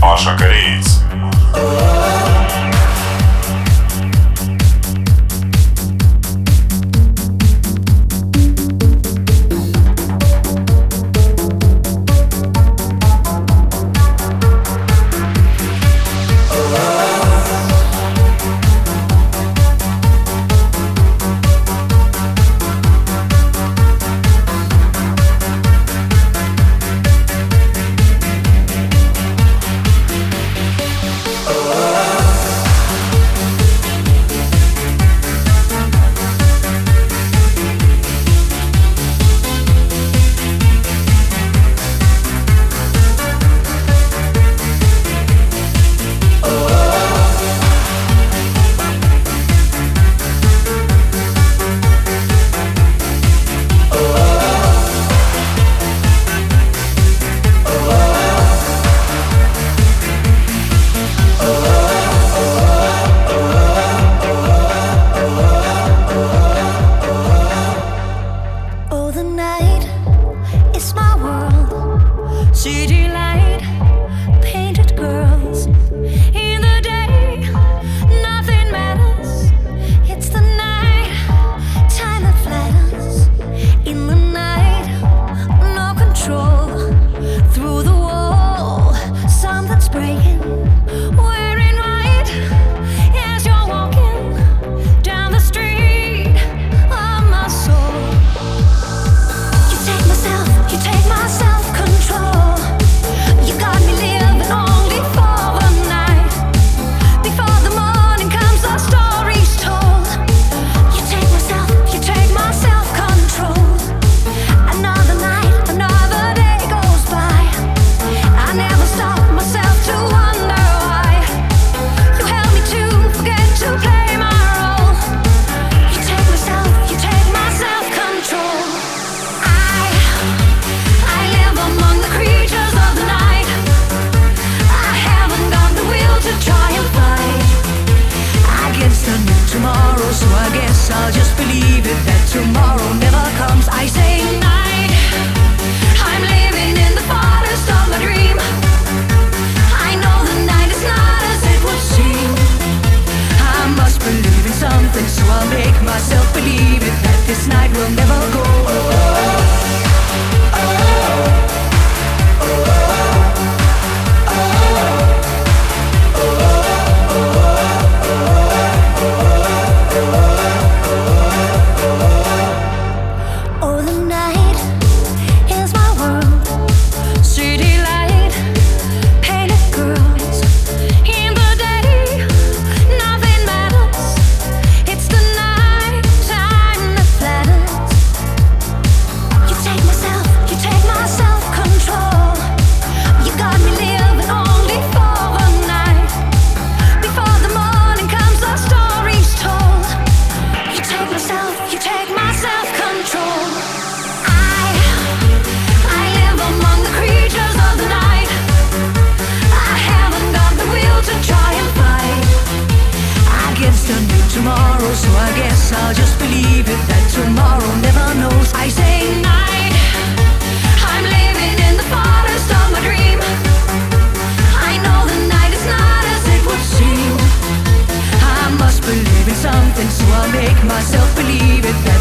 Паша Корей. so I guess I'll just believe it that tomorrow never comes. I say night, I'm living in the forest of my dream. I know the night is not as it would seem. I must believe in something, so I'll make myself believe it that this night will never go. tomorrow So I guess I'll just believe it That tomorrow never knows. I say night I'm living in the forest of my dream. I know the night is not as it would seem. I must believe in something So I'll make myself believe it